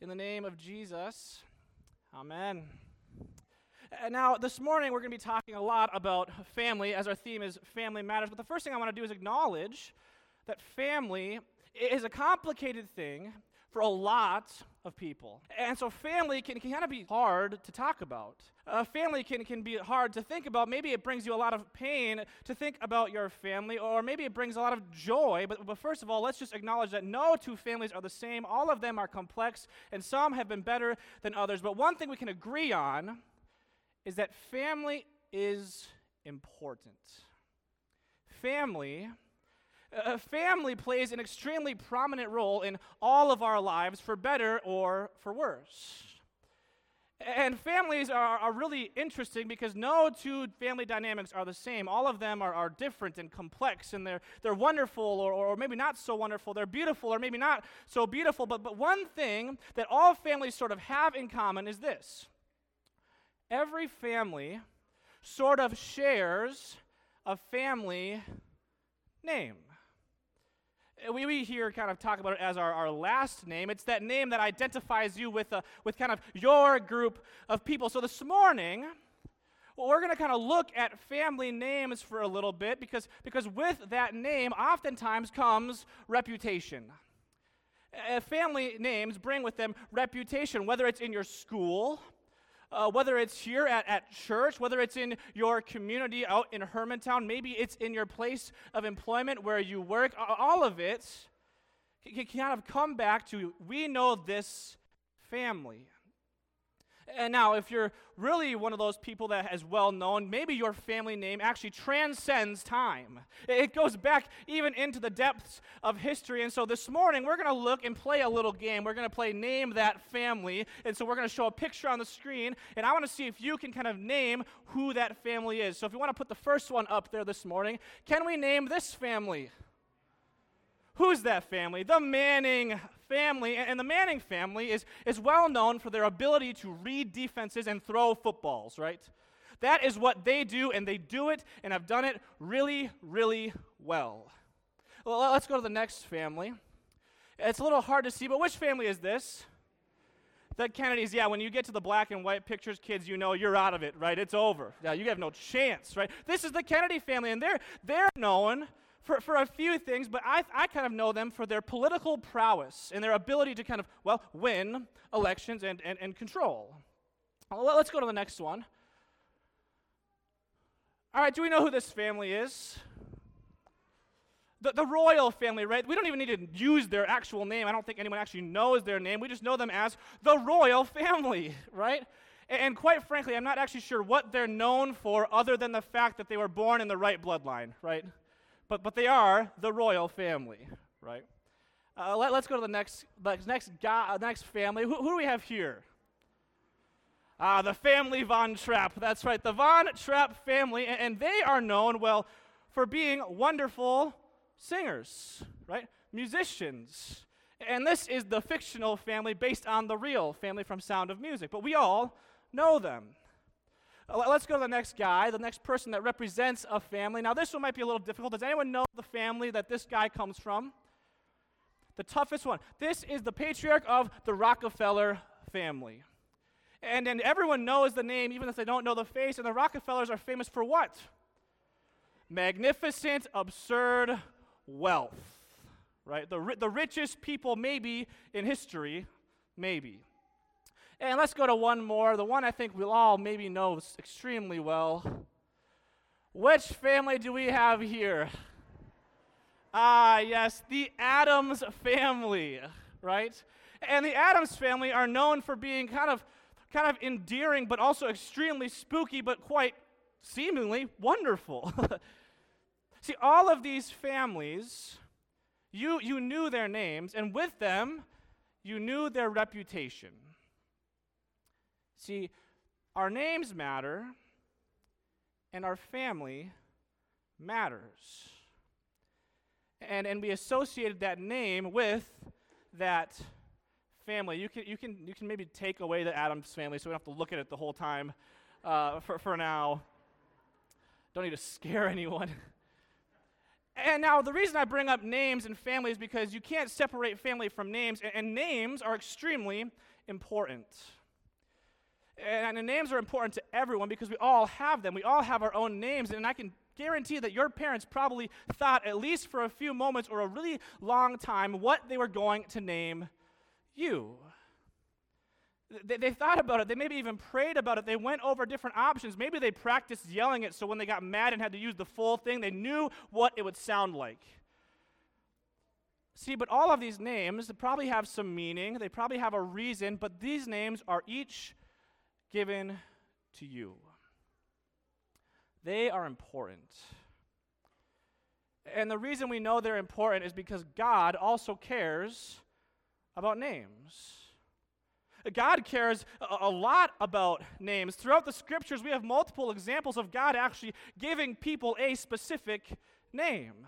In the name of Jesus, amen. And now, this morning, we're going to be talking a lot about family, as our theme is Family Matters. But the first thing I want to do is acknowledge that family is a complicated thing for a lot of people. And so family can, can kind of be hard to talk about. Uh, family can, can be hard to think about. Maybe it brings you a lot of pain to think about your family, or maybe it brings a lot of joy. But, but first of all, let's just acknowledge that no two families are the same. All of them are complex, and some have been better than others. But one thing we can agree on is that family is important. Family Uh, a family plays an extremely prominent role in all of our lives, for better or for worse. And families are, are really interesting because no two family dynamics are the same. All of them are, are different and complex, and they're, they're wonderful or, or maybe not so wonderful. They're beautiful or maybe not so beautiful. But, but one thing that all families sort of have in common is this every family sort of shares a family name. We, we here kind of talk about it as our, our last name. It's that name that identifies you with, a, with kind of your group of people. So this morning, well, we're going to kind of look at family names for a little bit because, because with that name oftentimes comes reputation. Uh, family names bring with them reputation, whether it's in your school, uh, whether it's here at, at church, whether it's in your community out in Hermantown, maybe it's in your place of employment where you work, all of it can kind of come back to we know this family. And now, if you're really one of those people that is well known, maybe your family name actually transcends time. It goes back even into the depths of history. And so this morning, we're going to look and play a little game. We're going to play Name That Family. And so we're going to show a picture on the screen, and I want to see if you can kind of name who that family is. So if you want to put the first one up there this morning, can we name this family? Who's that family? The Manning family. And the Manning family is, is well known for their ability to read defenses and throw footballs, right? That is what they do, and they do it and have done it really, really well. Well, let's go to the next family. It's a little hard to see, but which family is this? The Kennedys, yeah, when you get to the black and white pictures, kids, you know you're out of it, right? It's over. Yeah, you have no chance, right? This is the Kennedy family, and they're, they're known for, for a few things, but I, I kind of know them for their political prowess and their ability to kind of, well, win elections and, and, and control. Well, let's go to the next one. All right, do we know who this family is? The, the royal family, right? We don't even need to use their actual name. I don't think anyone actually knows their name. We just know them as the royal family, right? And, and quite frankly, I'm not actually sure what they're known for other than the fact that they were born in the right bloodline, right? But, but they are the royal family, right? Uh, let, us go to the next, the next, guy, uh, next family. Who, who do we have here? Ah, the family Von Trapp. That's right, the Von Trapp family. And, and they are known, well, for being wonderful singers, right? Musicians. And this is the fictional family based on the real family from Sound of Music. But we all know them. Let's go to the next guy, the next person that represents a family. Now, this one might be a little difficult. Does anyone know the family that this guy comes from? The toughest one. This is the patriarch of the Rockefeller family. And, and everyone knows the name, even if they don't know the face. And the Rockefellers are famous for what? Magnificent, absurd wealth. Right? The, the richest people, maybe, in history, maybe. And let's go to one more, the one I think we'll all maybe know extremely well. Which family do we have here? Ah, yes, the Addams family, right? And the Addams family are known for being kind of kind of endearing but also extremely spooky but quite seemingly wonderful. See, all of these families, you you knew their names and with them you knew their reputation. See, our names matter, and our family matters. And, and we associated that name with that family. You can, you, can, you can maybe take away the Addams family so we don't have to look at it the whole time uh, for, for now. Don't need to scare anyone. And now, the reason I bring up names and families is because you can't separate family from names, and, and names are extremely important. And, and names are important to everyone because we all have them. We all have our own names, and I can guarantee that your parents probably thought, at least for a few moments or a really long time, what they were going to name you. They, they, thought about it. They maybe even prayed about it. They went over different options. Maybe they practiced yelling it so when they got mad and had to use the full thing, they knew what it would sound like. See, but all of these names probably have some meaning, they probably have a reason, but these names are each given to you. They are important. And the reason we know they're important is because God also cares about names. God cares a, lot about names. Throughout the scriptures, we have multiple examples of God actually giving people a specific name.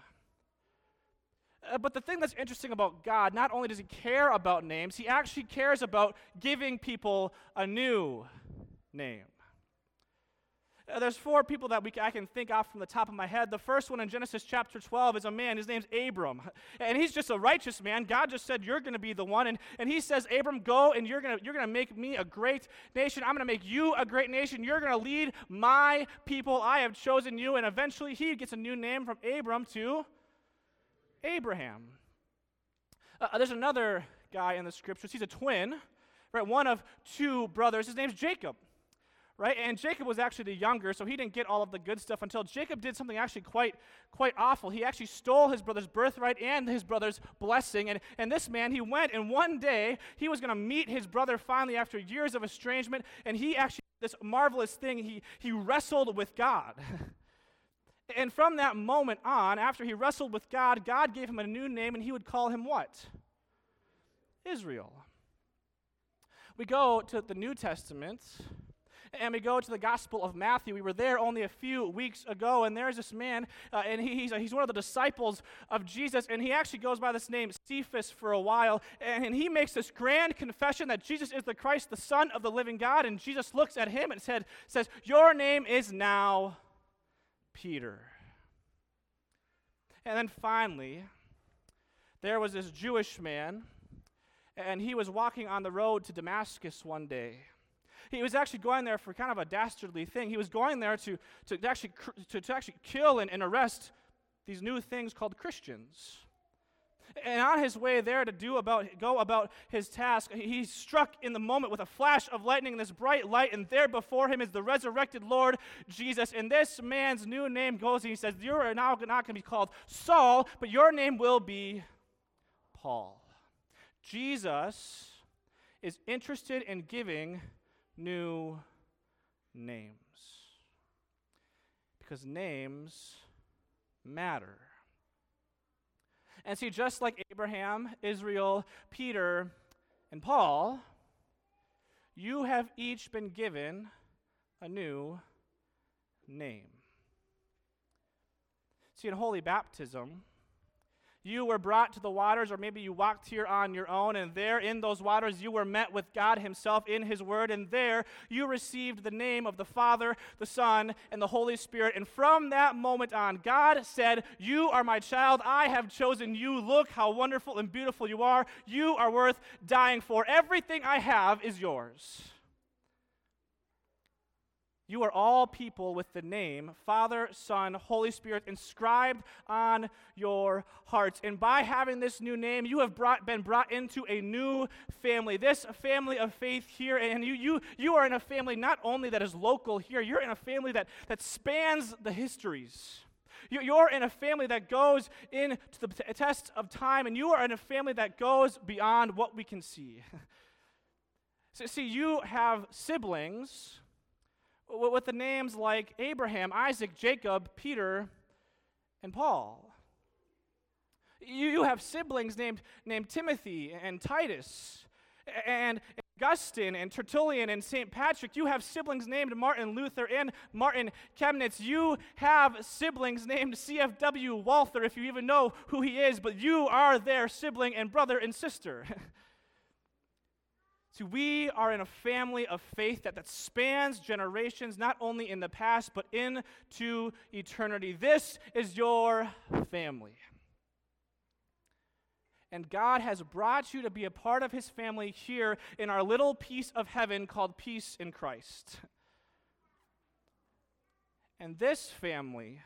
Uh, but the thing that's interesting about God, not only does He care about names, He actually cares about giving people a new name. Uh, there's four people that we, I can think off from the top of my head. The first one in Genesis chapter 12 is a man. His name's Abram. And he's just a righteous man. God just said, You're going to be the one. And, and he says, Abram, go and you're going you're to make me a great nation. I'm going to make you a great nation. You're going to lead my people. I have chosen you. And eventually he gets a new name from Abram to Abraham. Uh, there's another guy in the scriptures. He's a twin, right? One of two brothers. His name's Jacob right? And Jacob was actually the younger, so he didn't get all of the good stuff until Jacob did something actually quite, quite awful. He actually stole his brother's birthright and his brother's blessing. And, and this man, he went, and one day he was going to meet his brother finally after years of estrangement, and he actually, this marvelous thing, he, he wrestled with God. and from that moment on, after he wrestled with God, God gave him a new name, and he would call him what? Israel. We go to the New Testament and we go to the Gospel of Matthew. We were there only a few weeks ago, and there's this man, uh, and he, he's, he's one of the disciples of Jesus, and he actually goes by this name, Cephas, for a while, and, and he makes this grand confession that Jesus is the Christ, the Son of the living God, and Jesus looks at him and said, says, Your name is now Peter. And then finally, there was this Jewish man, and he was walking on the road to Damascus one day. He was actually going there for kind of a dastardly thing. He was going there to, to, actually, to, to actually kill and, and arrest these new things called Christians. And on his way there to do about go about his task, he struck in the moment with a flash of lightning and this bright light, and there before him is the resurrected Lord Jesus. And this man's new name goes, and he says, You are now not going to be called Saul, but your name will be Paul. Jesus is interested in giving new names. Because names matter. And see, just like Abraham, Israel, Peter, and Paul, you have each been given a new name. See, in holy baptism, you were brought to the waters, or maybe you walked here on your own, and there in those waters you were met with God Himself in His Word, and there you received the name of the Father, the Son, and the Holy Spirit. And from that moment on, God said, You are my child. I have chosen you. Look how wonderful and beautiful you are. You are worth dying for. Everything I have is yours. You are all people with the name Father, Son, Holy Spirit inscribed on your hearts. And by having this new name, you have brought, been brought into a new family, this family of faith here. And you, you, you are in a family not only that is local here, you're in a family that, that spans the histories. You're in a family that goes into the test of time, and you are in a family that goes beyond what we can see. so, see, you have siblings with the names like Abraham, Isaac, Jacob, Peter, and Paul. You have siblings named, named Timothy and Titus and Augustine and Tertullian and St. Patrick. You have siblings named Martin Luther and Martin Chemnitz. You have siblings named C.F.W. Walther, if you even know who he is, but you are their sibling and brother and sister. See, we are in a family of faith that, that spans generations, not only in the past, but into eternity. This is your family. And God has brought you to be a part of His family here in our little piece of heaven called peace in Christ. And this family,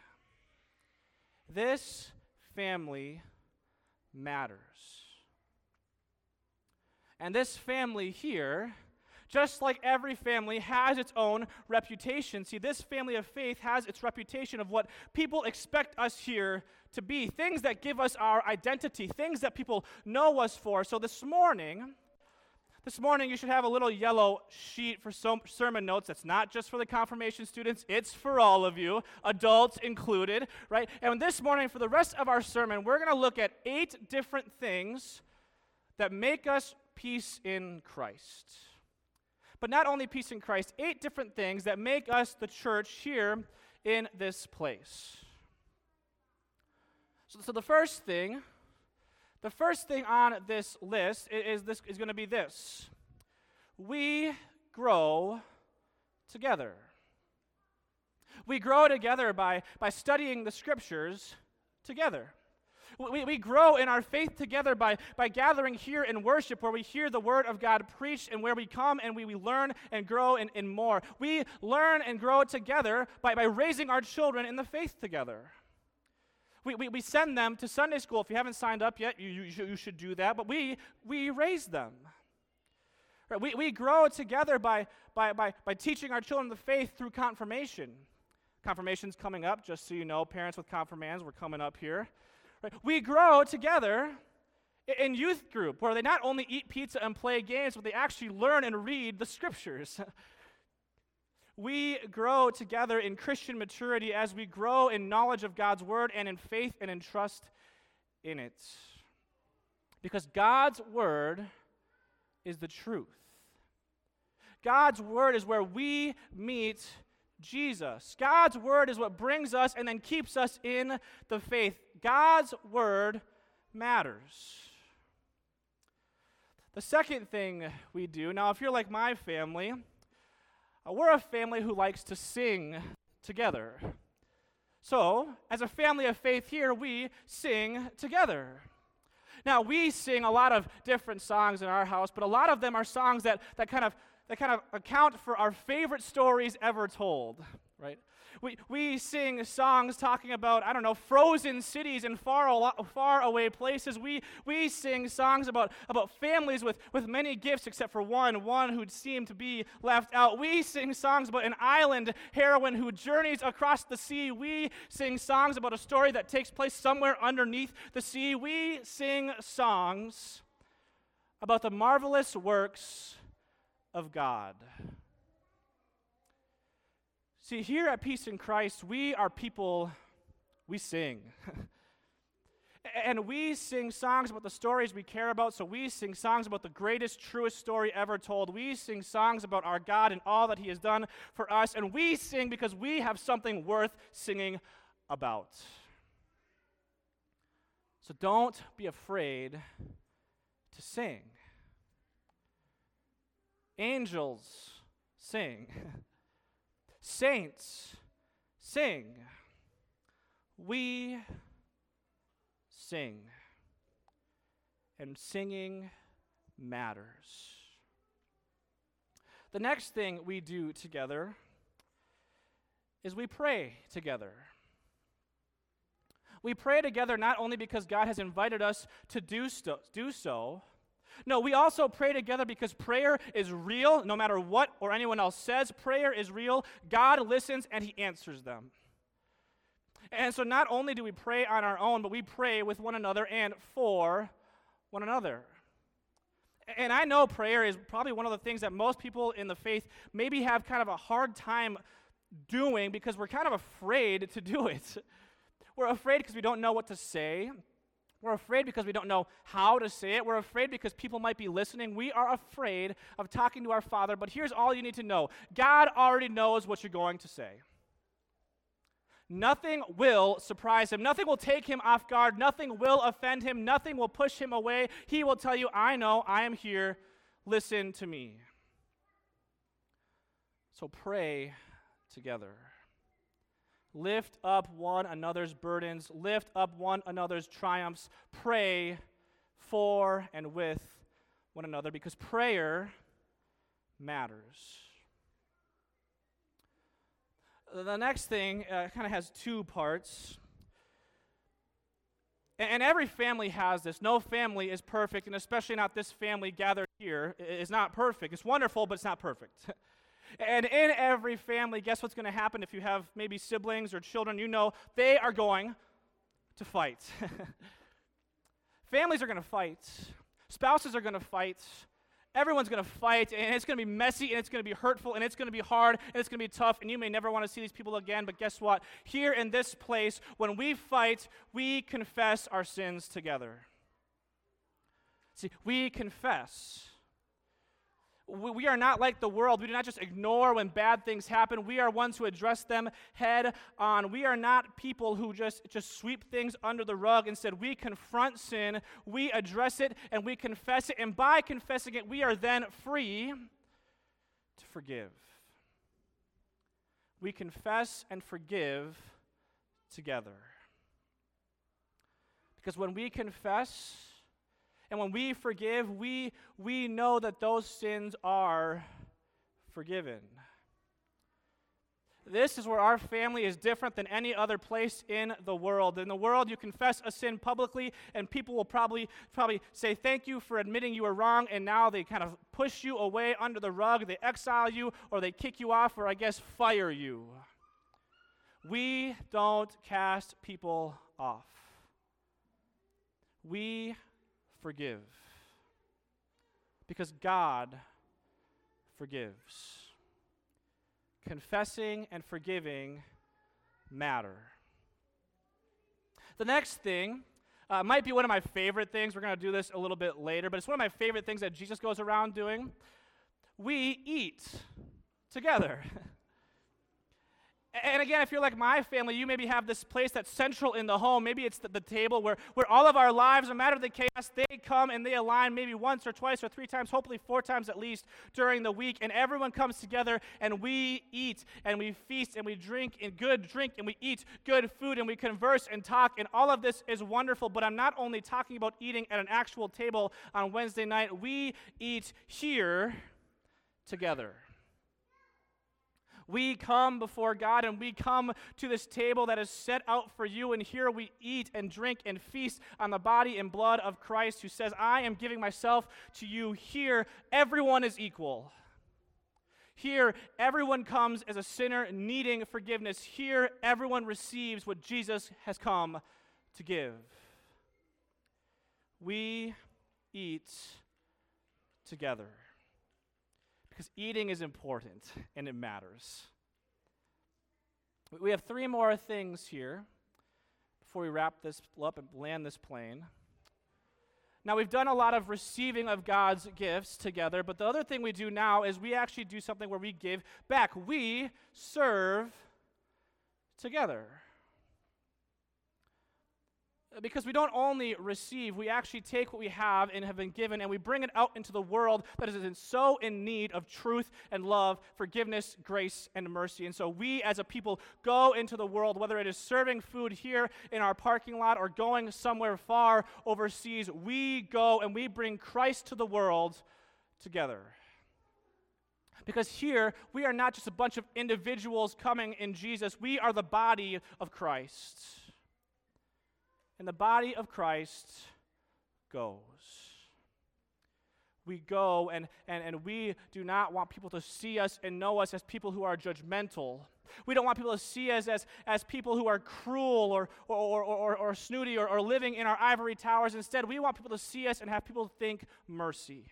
this family matters. And this family here, just like every family, has its own reputation. See, this family of faith has its reputation of what people expect us here to be things that give us our identity, things that people know us for. So this morning, this morning, you should have a little yellow sheet for some sermon notes. That's not just for the confirmation students, it's for all of you, adults included, right? And this morning, for the rest of our sermon, we're going to look at eight different things that make us peace in Christ. But not only peace in Christ, eight different things that make us the church here in this place. So, so the first thing, the first thing on this list is, is this is going to be this. We grow together. We grow together by, by studying the scriptures together. We, we grow in our faith together by, by gathering here in worship where we hear the word of God preached and where we come and we, we learn and grow in more. We learn and grow together by, by raising our children in the faith together. We, we, we send them to Sunday school. If you haven't signed up yet, you, you, you should do that. But we, we raise them. Right? We, we grow together by, by, by, by teaching our children the faith through confirmation. Confirmation's coming up, just so you know, parents with confirmands, we're coming up here. Right? We grow together in youth group where they not only eat pizza and play games, but they actually learn and read the scriptures. we grow together in Christian maturity as we grow in knowledge of God's word and in faith and in trust in it. Because God's word is the truth. God's word is where we meet Jesus. God's word is what brings us and then keeps us in the faith. God's word matters. The second thing we do, now, if you're like my family, uh, we're a family who likes to sing together. So, as a family of faith here, we sing together. Now, we sing a lot of different songs in our house, but a lot of them are songs that, that kind of that kind of account for our favorite stories ever told, right? We, we sing songs talking about, I don't know, frozen cities and far, far away places. We, we sing songs about, about families with, with many gifts except for one, one who'd seem to be left out. We sing songs about an island heroine who journeys across the sea. We sing songs about a story that takes place somewhere underneath the sea. We sing songs about the marvelous works of God. See, here at Peace in Christ, we are people, we sing. and we sing songs about the stories we care about. So we sing songs about the greatest, truest story ever told. We sing songs about our God and all that He has done for us. And we sing because we have something worth singing about. So don't be afraid to sing. Angels sing. Saints sing. We sing. And singing matters. The next thing we do together is we pray together. We pray together not only because God has invited us to do, sto- do so, no, we also pray together because prayer is real, no matter what or anyone else says. Prayer is real. God listens and He answers them. And so not only do we pray on our own, but we pray with one another and for one another. And I know prayer is probably one of the things that most people in the faith maybe have kind of a hard time doing because we're kind of afraid to do it. We're afraid because we don't know what to say. We're afraid because we don't know how to say it. We're afraid because people might be listening. We are afraid of talking to our Father, but here's all you need to know God already knows what you're going to say. Nothing will surprise him. Nothing will take him off guard. Nothing will offend him. Nothing will push him away. He will tell you, I know, I am here. listen to me. So pray together. Lift up one another's burdens, lift up one another's triumphs. Pray for and with one another because prayer matters. The next thing uh, kind of has two parts. And every family has this. No family is perfect, and especially not this family gathered here is not perfect. It's wonderful, but it's not perfect. and in every family, guess what's going to happen if you have maybe siblings or children? You know they are going to fight. Families are going to fight. Spouses are going to fight. Everyone's going to fight, and it's going to be messy, and it's going to be hurtful, and it's going to be hard, and it's going to be tough, and you may never want to see these people again. But guess what? Here in this place, when we fight, we confess our sins together. See, we confess. We, are not like the world. We do not just ignore when bad things happen. We are ones who address them head on. We are not people who just, just sweep things under the rug. Instead, we confront sin, we address it, and we confess it. And by confessing it, we are then free to forgive. We confess and forgive together. Because when we confess, and when we forgive, we, we know that those sins are forgiven. This is where our family is different than any other place in the world. In the world, you confess a sin publicly, and people will probably, probably say, Thank you for admitting you were wrong, and now they kind of push you away under the rug. They exile you, or they kick you off, or I guess fire you. We don't cast people off. We forgive. Because God forgives. Confessing and forgiving matter. The next thing uh, might be one of my favorite things. We're going to do this a little bit later, but it's one of my favorite things that Jesus goes around doing. We eat together. And again, if you're like my family, you maybe have this place that's central in the home. Maybe it's the, the, table where, where all of our lives, no matter the chaos, they come and they align maybe once or twice or three times, hopefully four times at least during the week. And everyone comes together and we eat and we feast and we drink and good drink and we eat good food and we converse and talk. And all of this is wonderful. But I'm not only talking about eating at an actual table on Wednesday night, we eat here together. We come before God and we come to this table that is set out for you, and here we eat and drink and feast on the body and blood of Christ, who says, I am giving myself to you. Here, everyone is equal. Here, everyone comes as a sinner needing forgiveness. Here, everyone receives what Jesus has come to give. We eat together. Because eating is important and it matters. We have three more things here before we wrap this up and land this plane. Now, we've done a lot of receiving of God's gifts together, but the other thing we do now is we actually do something where we give back. We serve together because we don't only receive, we actually take what we have and have been given and we bring it out into the world that is so in need of truth and love, forgiveness, grace, and mercy. And so we as a people go into the world, whether it is serving food here in our parking lot or going somewhere far overseas, we go and we bring Christ to the world together. Because here, we are not just a bunch of individuals coming in Jesus, we are the body of Christ and the body of Christ goes. We go and, and, and we do not want people to see us and know us as people who are judgmental. We don't want people to see us as, as people who are cruel or, or, or, or, or snooty or, or living in our ivory towers. Instead, we want people to see us and have people think mercy.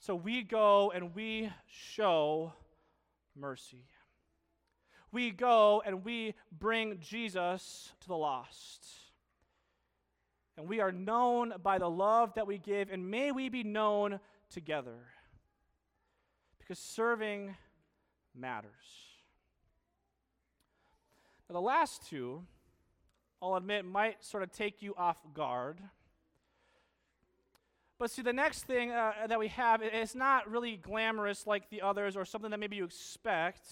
So we go and we show mercy we go and we bring Jesus to the lost. And we are known by the love that we give, and may we be known together. Because serving matters. Now, the last two, I'll admit, might sort of take you off guard. But see, the next thing uh, that we have is not really glamorous like the others or something that maybe you expect,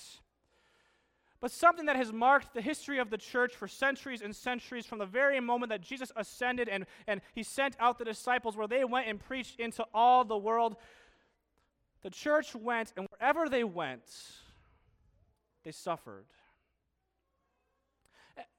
but something that has marked the history of the church for centuries and centuries from the very moment that Jesus ascended and, and he sent out the disciples, where they went and preached into all the world. The church went, and wherever they went, they suffered.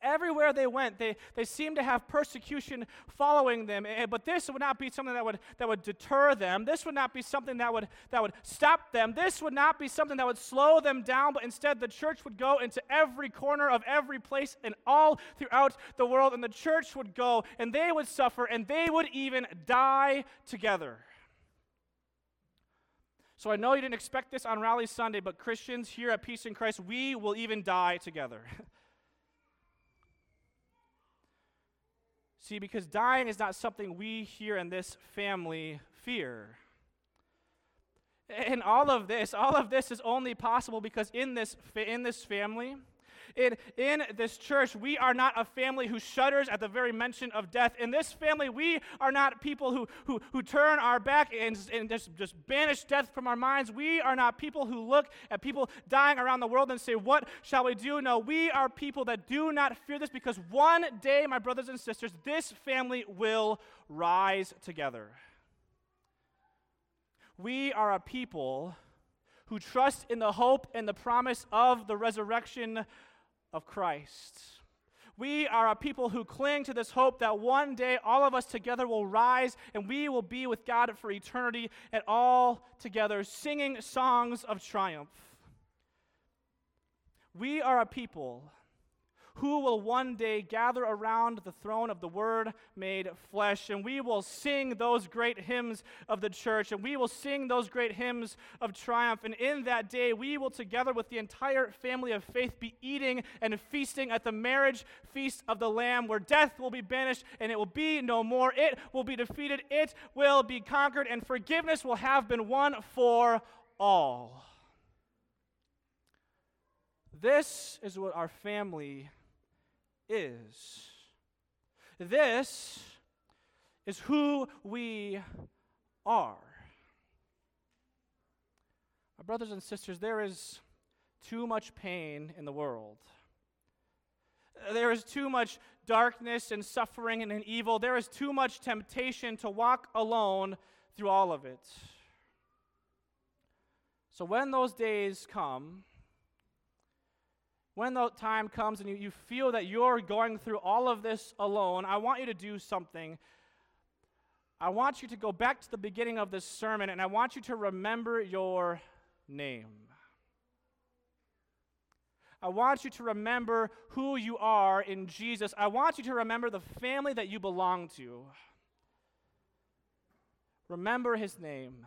Everywhere they went, they, they seemed to have persecution following them. Eh, but this would not be something that would, that would deter them. This would not be something that would, that would stop them. This would not be something that would slow them down. But instead, the church would go into every corner of every place and all throughout the world. And the church would go and they would suffer and they would even die together. So I know you didn't expect this on Rally Sunday, but Christians here at Peace in Christ, we will even die together. See, because dying is not something we here in this family fear. And all of this, all of this is only possible because in this, in this family, in, in this church, we are not a family who shudders at the very mention of death. In this family, we are not people who, who, who turn our back and, and just, just banish death from our minds. We are not people who look at people dying around the world and say, What shall we do? No, we are people that do not fear this because one day, my brothers and sisters, this family will rise together. We are a people who trust in the hope and the promise of the resurrection of Christ. We are a people who cling to this hope that one day all of us together will rise and we will be with God for eternity and all together singing songs of triumph. We are a people who will one day gather around the throne of the Word made flesh. And we will sing those great hymns of the church, and we will sing those great hymns of triumph. And in that day, we will, together with the entire family of faith, be eating and feasting at the marriage feast of the Lamb, where death will be banished and it will be no more. It will be defeated, it will be conquered, and forgiveness will have been won for all. This is what our family is. This is who we are. My brothers and sisters, there is too much pain in the world. There is too much darkness and suffering and evil. There is too much temptation to walk alone through all of it. So when those days come, when the time comes and you, you feel that you're going through all of this alone, I want you to do something. I want you to go back to the beginning of this sermon and I want you to remember your name. I want you to remember who you are in Jesus. I want you to remember the family that you belong to. Remember his name.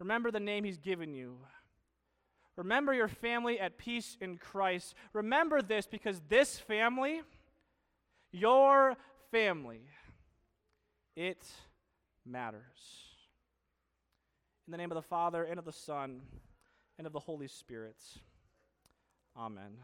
Remember the name he's given you. Remember your family at peace in Christ. Remember this because this family, your family, it matters. In the name of the Father, and of the Son, and of the Holy Spirit. Amen.